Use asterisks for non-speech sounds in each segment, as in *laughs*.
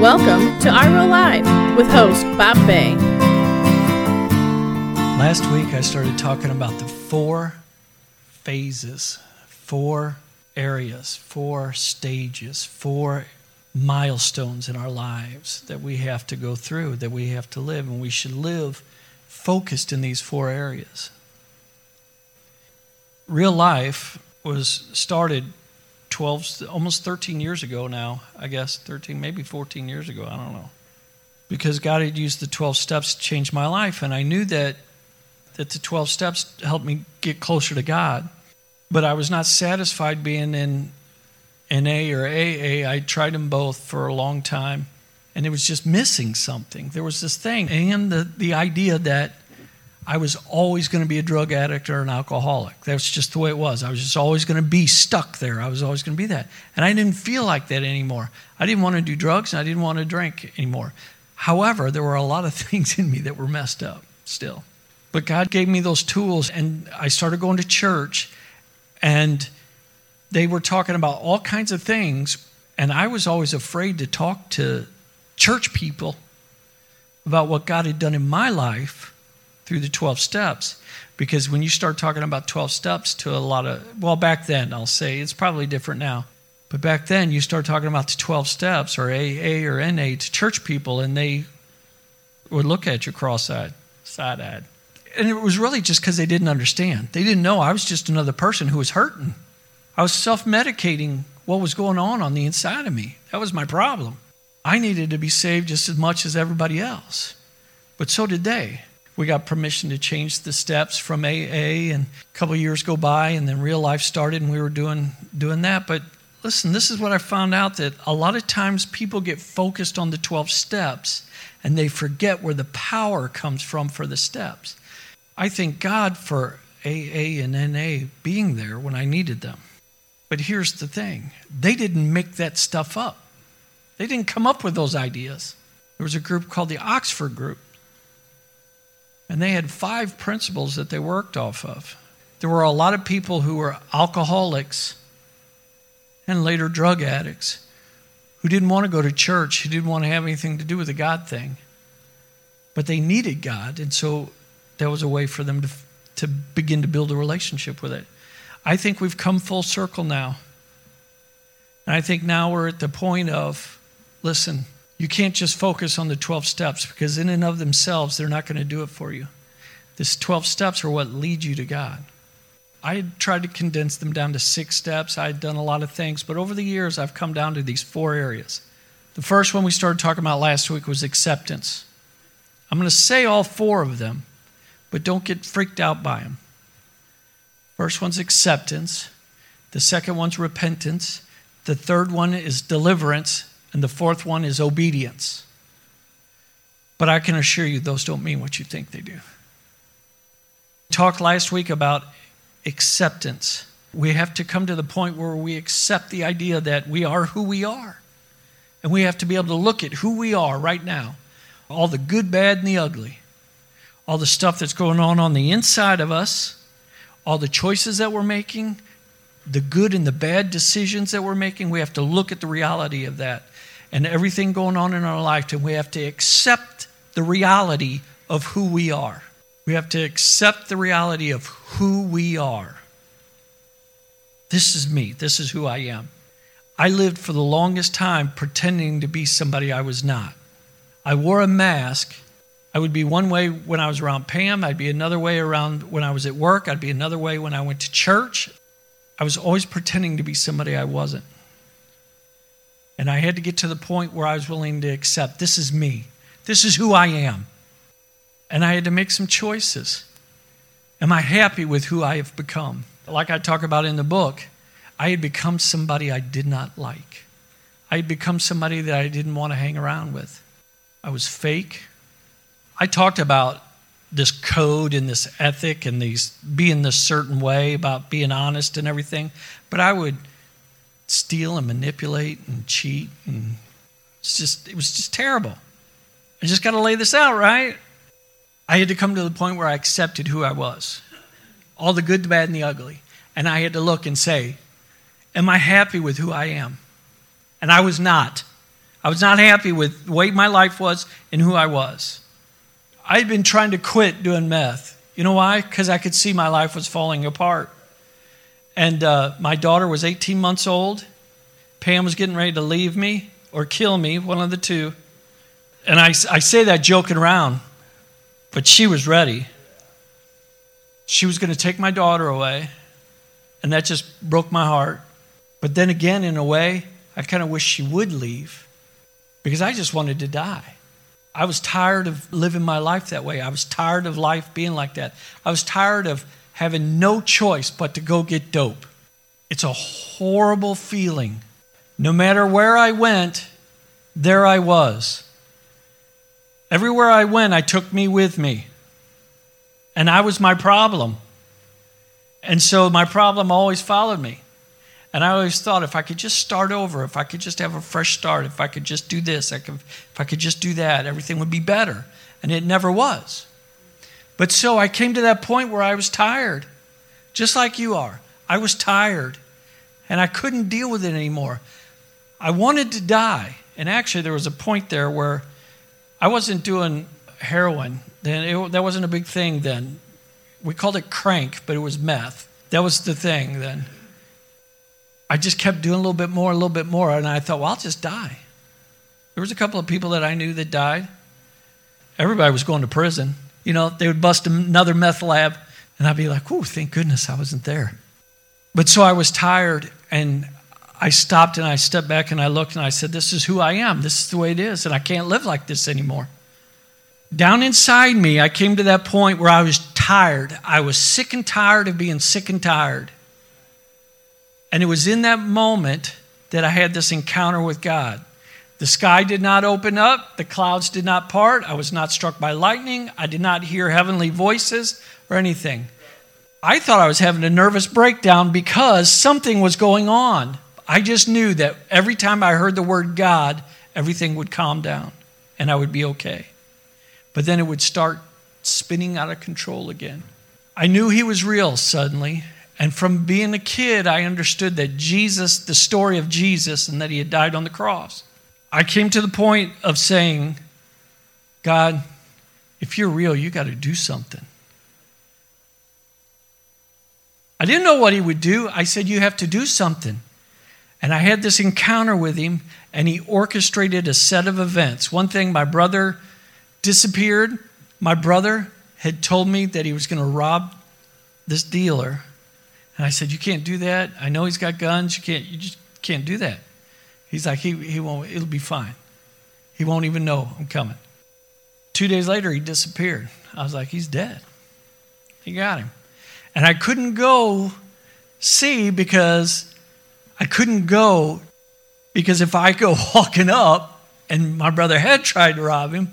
Welcome to IRO Live with host Bob Bay. Last week I started talking about the four phases, four areas, four stages, four milestones in our lives that we have to go through, that we have to live, and we should live focused in these four areas. Real life was started 12, almost 13 years ago now, I guess, 13, maybe 14 years ago, I don't know. Because God had used the 12 steps to change my life, and I knew that, that the 12 steps helped me get closer to God. But I was not satisfied being in NA or AA. I tried them both for a long time, and it was just missing something. There was this thing, and the, the idea that I was always going to be a drug addict or an alcoholic. That's just the way it was. I was just always going to be stuck there. I was always going to be that. And I didn't feel like that anymore. I didn't want to do drugs and I didn't want to drink anymore. However, there were a lot of *laughs* things in me that were messed up still. But God gave me those tools and I started going to church and they were talking about all kinds of things. And I was always afraid to talk to church people about what God had done in my life through the 12 steps. Because when you start talking about 12 steps to a lot of, well, back then, I'll say, it's probably different now. But back then, you start talking about the 12 steps or AA or NA to church people, and they would look at you cross eyed, side eyed. And it was really just because they didn't understand. They didn't know I was just another person who was hurting. I was self medicating what was going on on the inside of me. That was my problem. I needed to be saved just as much as everybody else, but so did they we got permission to change the steps from AA, and a couple years go by, and then real life started, and we were doing doing that. But listen, this is what I found out that a lot of times people get focused on the 12 steps, and they forget where the power comes from for the steps. I thank God for AA and NA being there when I needed them. But here's the thing they didn't make that stuff up, they didn't come up with those ideas. There was a group called the Oxford Group. And they had five principles that they worked off of. There were a lot of people who were alcoholics and later drug addicts who didn't want to go to church, who didn't want to have anything to do with the God thing. But they needed God, and so that was a way for them to, to begin to build a relationship with it. I think we've come full circle now. And I think now we're at the point of listen, you can't just focus on the 12 steps because, in and of themselves, they're not going to do it for you. These 12 steps are what lead you to God. I had tried to condense them down to six steps. I had done a lot of things, but over the years, I've come down to these four areas. The first one we started talking about last week was acceptance. I'm going to say all four of them, but don't get freaked out by them. First one's acceptance. The second one's repentance. The third one is deliverance. And the fourth one is obedience. But I can assure you, those don't mean what you think they do. Talked last week about acceptance. We have to come to the point where we accept the idea that we are who we are. And we have to be able to look at who we are right now all the good, bad, and the ugly, all the stuff that's going on on the inside of us, all the choices that we're making, the good and the bad decisions that we're making. We have to look at the reality of that and everything going on in our life, and we have to accept the reality of who we are. We have to accept the reality of who we are. This is me. This is who I am. I lived for the longest time pretending to be somebody I was not. I wore a mask. I would be one way when I was around Pam. I'd be another way around when I was at work. I'd be another way when I went to church. I was always pretending to be somebody I wasn't. And I had to get to the point where I was willing to accept this is me, this is who I am. And I had to make some choices. Am I happy with who I have become? Like I talk about in the book, I had become somebody I did not like. I had become somebody that I didn't want to hang around with. I was fake. I talked about this code and this ethic and these being this certain way about being honest and everything, but I would steal and manipulate and cheat and it's just it was just terrible. I just got to lay this out, right? I had to come to the point where I accepted who I was. All the good, the bad and the ugly. And I had to look and say, am I happy with who I am? And I was not. I was not happy with the way my life was and who I was. I'd been trying to quit doing meth. You know why? Because I could see my life was falling apart. And uh, my daughter was 18 months old. Pam was getting ready to leave me or kill me, one of the two. And I, I say that joking around, but she was ready. She was going to take my daughter away, and that just broke my heart. But then again, in a way, I kind of wish she would leave because I just wanted to die. I was tired of living my life that way. I was tired of life being like that. I was tired of having no choice but to go get dope. It's a horrible feeling. No matter where I went, there I was. Everywhere I went, I took me with me. And I was my problem. And so my problem always followed me. And I always thought if I could just start over, if I could just have a fresh start, if I could just do this, I could, if I could just do that, everything would be better. And it never was. But so I came to that point where I was tired, just like you are. I was tired, and I couldn't deal with it anymore. I wanted to die. And actually, there was a point there where I wasn't doing heroin. Then that wasn't a big thing then. We called it crank, but it was meth. That was the thing then. I just kept doing a little bit more, a little bit more, and I thought, well, I'll just die. There was a couple of people that I knew that died. Everybody was going to prison. You know, they would bust another meth lab, and I'd be like, oh, thank goodness I wasn't there. But so I was tired, and I stopped and I stepped back and I looked and I said, This is who I am. This is the way it is, and I can't live like this anymore. Down inside me, I came to that point where I was tired. I was sick and tired of being sick and tired. And it was in that moment that I had this encounter with God. The sky did not open up, the clouds did not part, I was not struck by lightning, I did not hear heavenly voices or anything. I thought I was having a nervous breakdown because something was going on. I just knew that every time I heard the word God, everything would calm down and I would be okay. But then it would start spinning out of control again. I knew He was real suddenly, and from being a kid, I understood that Jesus, the story of Jesus, and that he had died on the cross. I came to the point of saying, God, if you're real, you got to do something. I didn't know what he would do. I said, You have to do something. And I had this encounter with him, and he orchestrated a set of events. One thing, my brother disappeared. My brother had told me that he was going to rob this dealer and I said, You can't do that. I know he's got guns. You can't, you just can't do that. He's like, he, he won't, it'll be fine. He won't even know I'm coming. Two days later, he disappeared. I was like, He's dead. He got him. And I couldn't go see because I couldn't go because if I go *laughs* walking up and my brother had tried to rob him,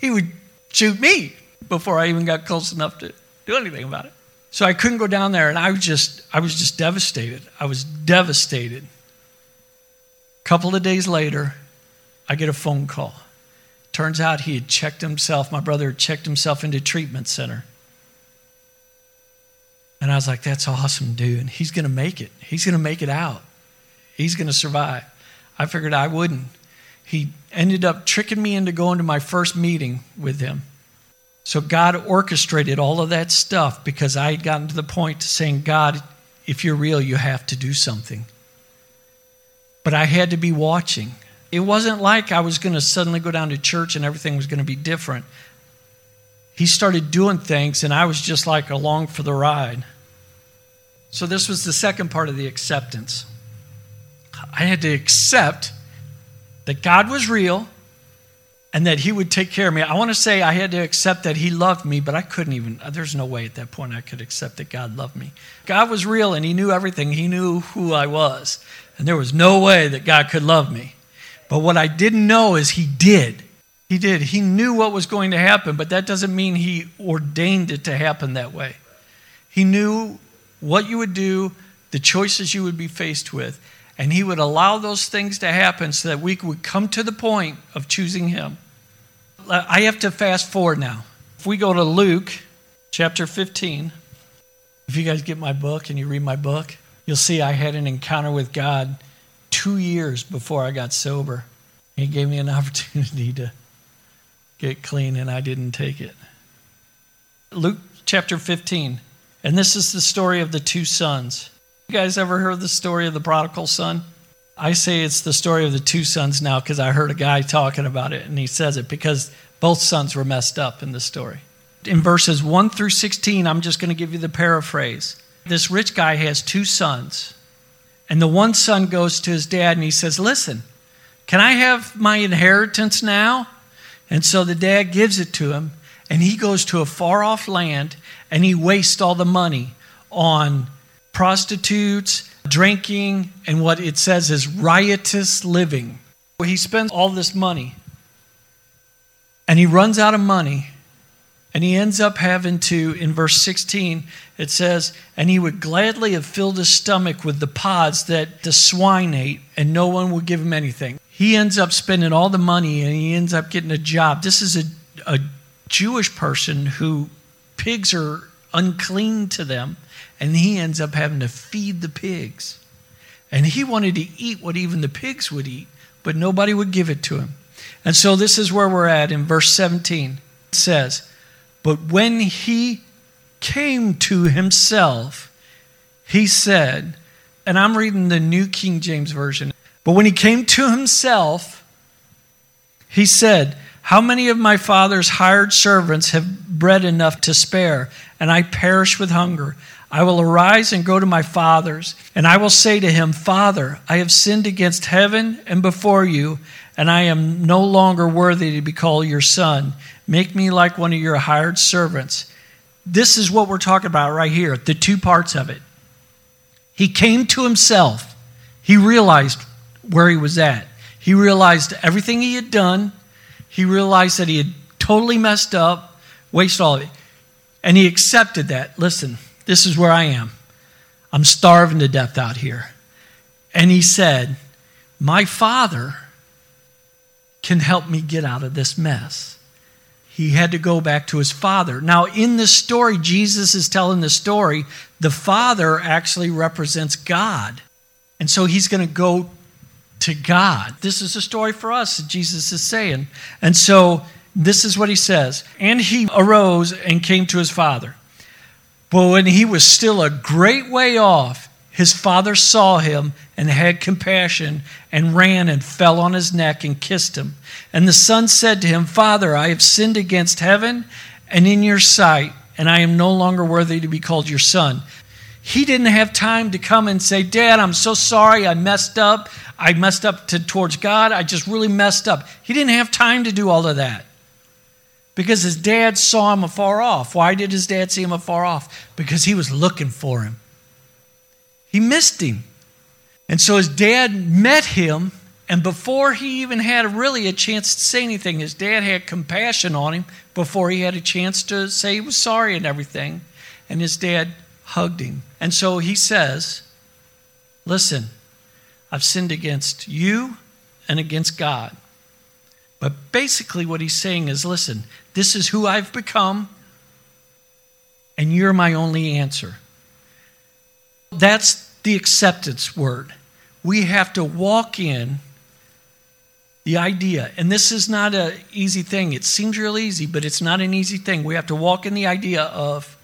he would shoot me before I even got close enough to do anything about it. So I couldn't go down there, and I was just, I was just devastated. I was devastated. A couple of days later, I get a phone call. Turns out he had checked himself, my brother had checked himself into treatment center. And I was like, that's awesome, dude. He's going to make it. He's going to make it out. He's going to survive. I figured I wouldn't. He ended up tricking me into going to my first meeting with him. So God orchestrated all of that stuff because I had gotten to the point to saying, God, if you're real, you have to do something. But I had to be watching. It wasn't like I was going to suddenly go down to church and everything was going to be different. He started doing things, and I was just like along for the ride. So, this was the second part of the acceptance. I had to accept that God was real and that he would take care of me. I want to say I had to accept that he loved me, but I couldn't even, there's no way at that point I could accept that God loved me. God was real and he knew everything, he knew who I was. And there was no way that God could love me. But what I didn't know is he did. He did. He knew what was going to happen, but that doesn't mean he ordained it to happen that way. He knew what you would do, the choices you would be faced with. And He would allow those things to happen so that we would come to the point of choosing Him. I have to fast forward now. If we go to Luke chapter 15, if you guys get my book and you read my book, you'll see I had an encounter with God two years before I got sober. He gave me an *laughs* opportunity to get clean, and I didn't take it. Luke chapter 15. And this is the story of the two sons. You guys ever heard the story of the prodigal son? I say it's the story of the two sons now because I heard a guy talking about it, and he says it because both sons were messed up in the story. In verses 1 through 16, I'm just going to give you the paraphrase. This rich guy has two sons, and the one son goes to his dad and he says, Listen, can I have my inheritance now? And so the dad gives it to him, and he goes to a far off land and he wastes all the money on prostitutes, drinking, and what it says is riotous living. He spends all this money and he runs out of money and he ends up having to, in verse 16, it says, and he would gladly have filled his stomach with the pods that the swine ate, and no one would give him anything. He ends up spending all the money and he ends up getting a job. This is a, a Jewish person who pigs are unclean to them, and he ends up having to feed the pigs. And he wanted to eat what even the pigs would eat, but nobody would give it to him. And so this is where we're at in verse 17. It says, But when he came to himself, he said, and I'm reading the New King James Version, but when he came to himself, he said, How many of my father's hired servants have bread enough to spare, and I perish with hunger? I will arise and go to my father's, and I will say to him, Father, I have sinned against heaven and before you, and I am no longer worthy to be called your son. Make me like one of your hired servants. This is what we're talking about right here, the two parts of it. He came to himself. He realized where he was at. He realized everything he had done. He realized that he had totally messed up, wasted all of it. And he accepted that. Listen, this is where I am. I'm starving to death out here. And he said, My father can help me get out of this mess. He had to go back to his father. Now, in this story, Jesus is telling the story. The father actually represents God. And so he's going to go to God. This is a story for us, Jesus is saying. And so this is what he says And he arose and came to his father. But when he was still a great way off, his father saw him and had compassion and ran and fell on his neck and kissed him. And the son said to him, Father, I have sinned against heaven and in your sight, and I am no longer worthy to be called your son. He didn't have time to come and say, Dad, I'm so sorry. I messed up. I messed up to, towards God. I just really messed up. He didn't have time to do all of that because his dad saw him afar off. Why did his dad see him afar off? Because he was looking for him. He missed him. And so his dad met him, and before he even had really a chance to say anything, his dad had compassion on him before he had a chance to say he was sorry and everything. And his dad hugged him. And so he says, Listen, I've sinned against you and against God. But basically, what he's saying is listen, this is who I've become, and you're my only answer. That's the acceptance word. We have to walk in the idea, and this is not an easy thing. It seems real easy, but it's not an easy thing. We have to walk in the idea of,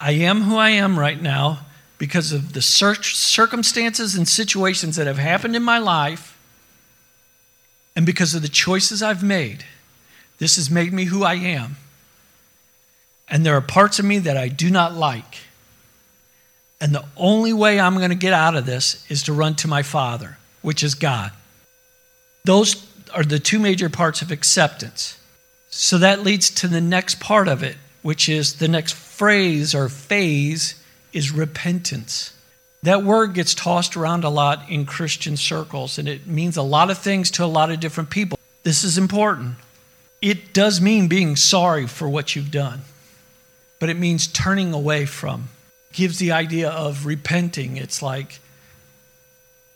I am who I am right now because of the circumstances and situations that have happened in my life and because of the choices I've made, this has made me who I am. And there are parts of me that I do not like. And the only way I'm going to get out of this is to run to my Father, which is God. Those are the two major parts of acceptance. So that leads to the next part of it, which is the next phrase or phase is repentance. That word gets tossed around a lot in Christian circles, and it means a lot of things to a lot of different people. This is important. It does mean being sorry for what you've done, but it means turning away from. It gives the idea of repenting. It's like,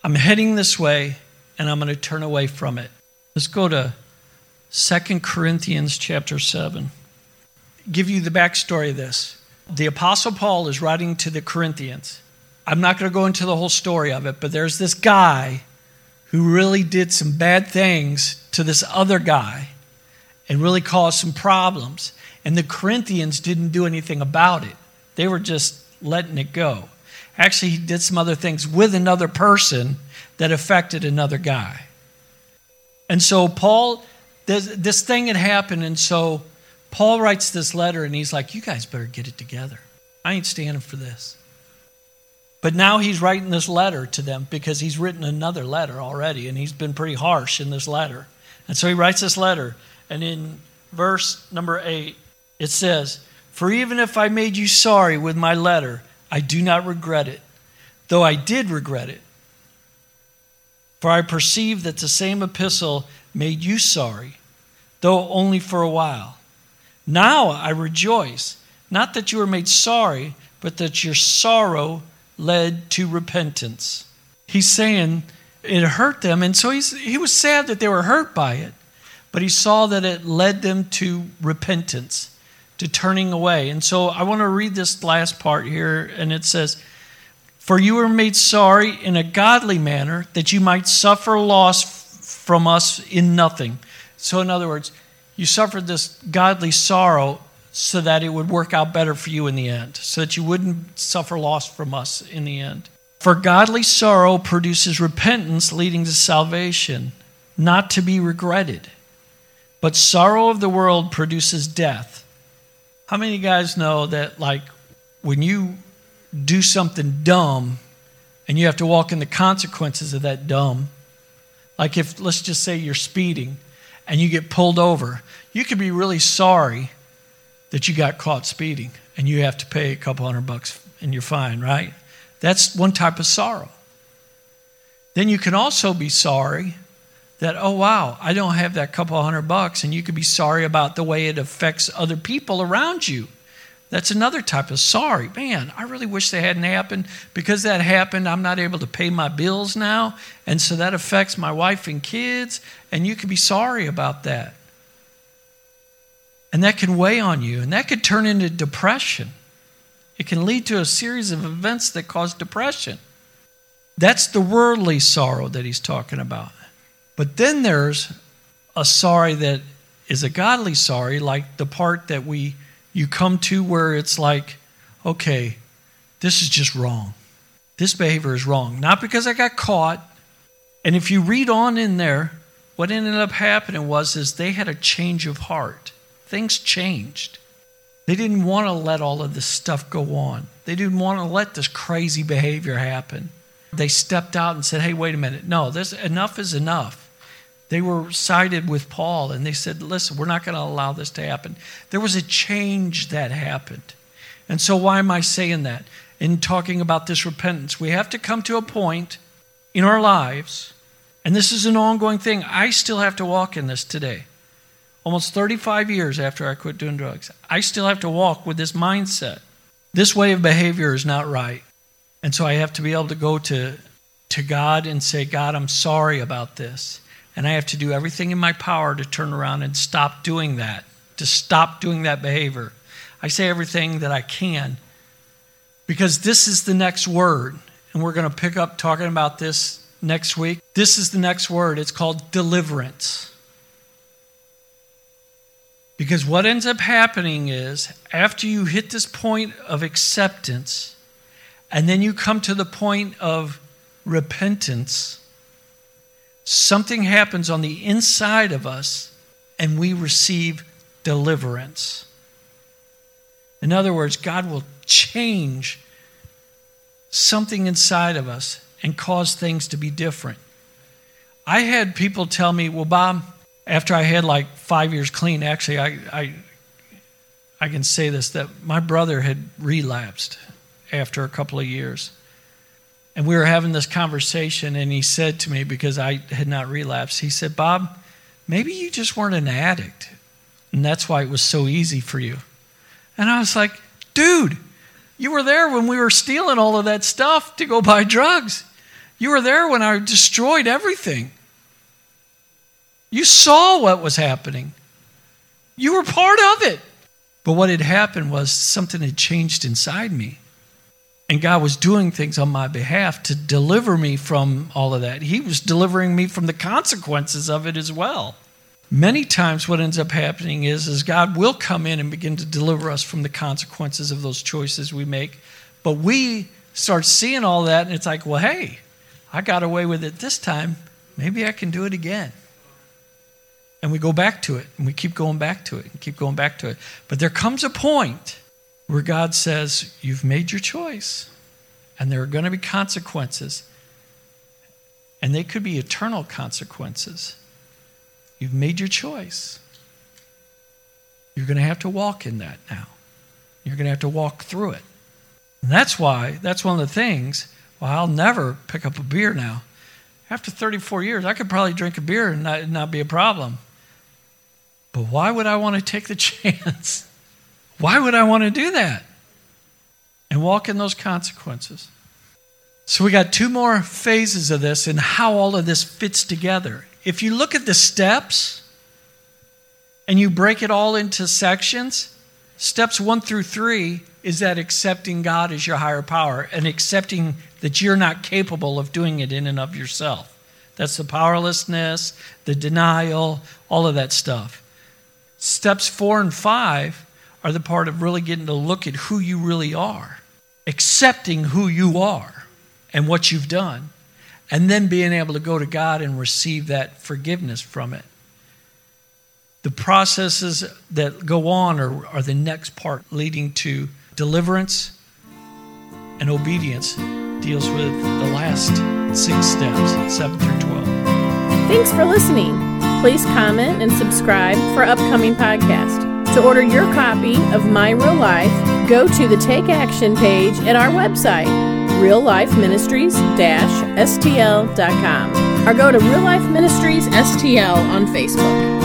I'm heading this way, and I'm going to turn away from it. Let's go to Second Corinthians chapter 7. Give you the backstory of this. The Apostle Paul is writing to the Corinthians I'm not going to go into the whole story of it, but there's this guy who really did some bad things to this other guy and really caused some problems. And the Corinthians didn't do anything about it, they were just letting it go. Actually, he did some other things with another person that affected another guy. And so, Paul, this, thing had happened. And so, Paul writes this letter and he's like, You guys better get it together. I ain't standing for this. But now he's writing this letter to them because he's written another letter already and he's been pretty harsh in this letter. And so he writes this letter. And in verse number eight, it says, For even if I made you sorry with my letter, I do not regret it, though I did regret it. For I perceive that the same epistle made you sorry, though only for a while. Now I rejoice, not that you were made sorry, but that your sorrow led to repentance. He's saying it hurt them, and so he's, he was sad that they were hurt by it, but he saw that it led them to repentance to turning away. And so I want to read this last part here, and it says, For you were made sorry in a godly manner, that you might suffer loss from us in nothing. So, in other words, you suffered this godly sorrow so that it would work out better for you in the end, so that you wouldn't suffer loss from us in the end. For godly sorrow produces repentance leading to salvation, not to be regretted. But sorrow of the world produces death. How many of you guys know that, like, when you do something dumb and you have to walk in the consequences of that dumb, like if, let's just say, you're speeding and you get pulled over, you could be really sorry that you got caught speeding and you have to pay a couple hundred bucks and you're fine, right? That's one type of sorrow. Then you can also be sorry that, oh, wow, I don't have that couple hundred bucks, and you could be sorry about the way it affects other people around you. That's another type of sorry. Man, I really wish that hadn't happened. Because that happened, I'm not able to pay my bills now. And so that affects my wife and kids. And you could be sorry about that. And that can weigh on you. And that could turn into depression. It can lead to a series of events that cause depression. That's the worldly sorrow that he's talking about. But then there's a sorry that is a godly sorry, like the part that we you come to where it's like, okay, this is just wrong. This behavior is wrong. Not because I got caught. And if you read on in there, what ended up happening was is they had a change of heart. Things changed. They didn't want to let all of this stuff go on. They didn't want to let this crazy behavior happen. They stepped out and said, "Hey, wait a minute. No, this enough is enough." They were sided with Paul and they said, listen, we're not going to allow this to happen. There was a change that happened. And so, why am I saying that? In talking about this repentance, we have to come to a point in our lives, and this is an ongoing thing. I still have to walk in this today. Almost 35 years after I quit doing drugs, I still have to walk with this mindset. This way of behavior is not right. And so I have to be able to go to, to God and say, God, I'm sorry about this. And I have to do everything in my power to turn around and stop doing that, to stop doing that behavior. I say everything that I can because this is the next word. And we're going to pick up talking about this next week. This is the next word. It's called deliverance. Because what ends up happening is after you hit this point of acceptance, and then you come to the point of repentance something happens on the inside of us and we receive deliverance. In other words, God will change something inside of us and cause things to be different. I had people tell me, well, Bob, after I had like five years clean, actually, I, I, I can say this that my brother had relapsed after a couple of years. And we were having this conversation, and he said to me, because I had not relapsed, he said, Bob, maybe you just weren't an addict. And that's why it was so easy for you. And I was like, dude, you were there when we were stealing all of that stuff to go buy drugs. You were there when I destroyed everything. You saw what was happening. You were part of it. But what had happened was something had changed inside me. And God was doing things on my behalf to deliver me from all of that. He was delivering me from the consequences of it as well. Many times what ends up happening is, is God will come in and begin to deliver us from the consequences of those choices we make. But we start seeing all that and it's like, well, hey, I got away with it this time. Maybe I can do it again. And we go back to it and we keep going back to it and keep going back to it. But there comes a point where God says, You've made your choice, and there are going to be consequences. And they could be eternal consequences. You've made your choice. You're going to have to walk in that now. You're going to have to walk through it. And that's why, that's one of the things, well, I'll never pick up a beer now. After 34 years, I could probably drink a beer and not, not be a problem. But why would I want to take the *laughs* chance? Why would I want to do that? And walk in those consequences. So we got two more phases of this and how all of this fits together. If you look at the steps and you break it all into sections, steps one through three is that accepting God as your higher power and accepting that you're not capable of doing it in and of yourself. That's the powerlessness, the denial, all of that stuff. Steps four and five are the part of really getting to look at who you really are, accepting who you are and what you've done, and then being able to go to God and receive that forgiveness from it. The processes that go on are, are the next part leading to deliverance and obedience deals with the last six steps, 7 through 12. Thanks for listening. Please comment and subscribe for upcoming podcasts. To order your copy of My Real Life, go to the Take Action page at our website, reallifeministries-stl.com, or go to Real Life Ministries STL on Facebook.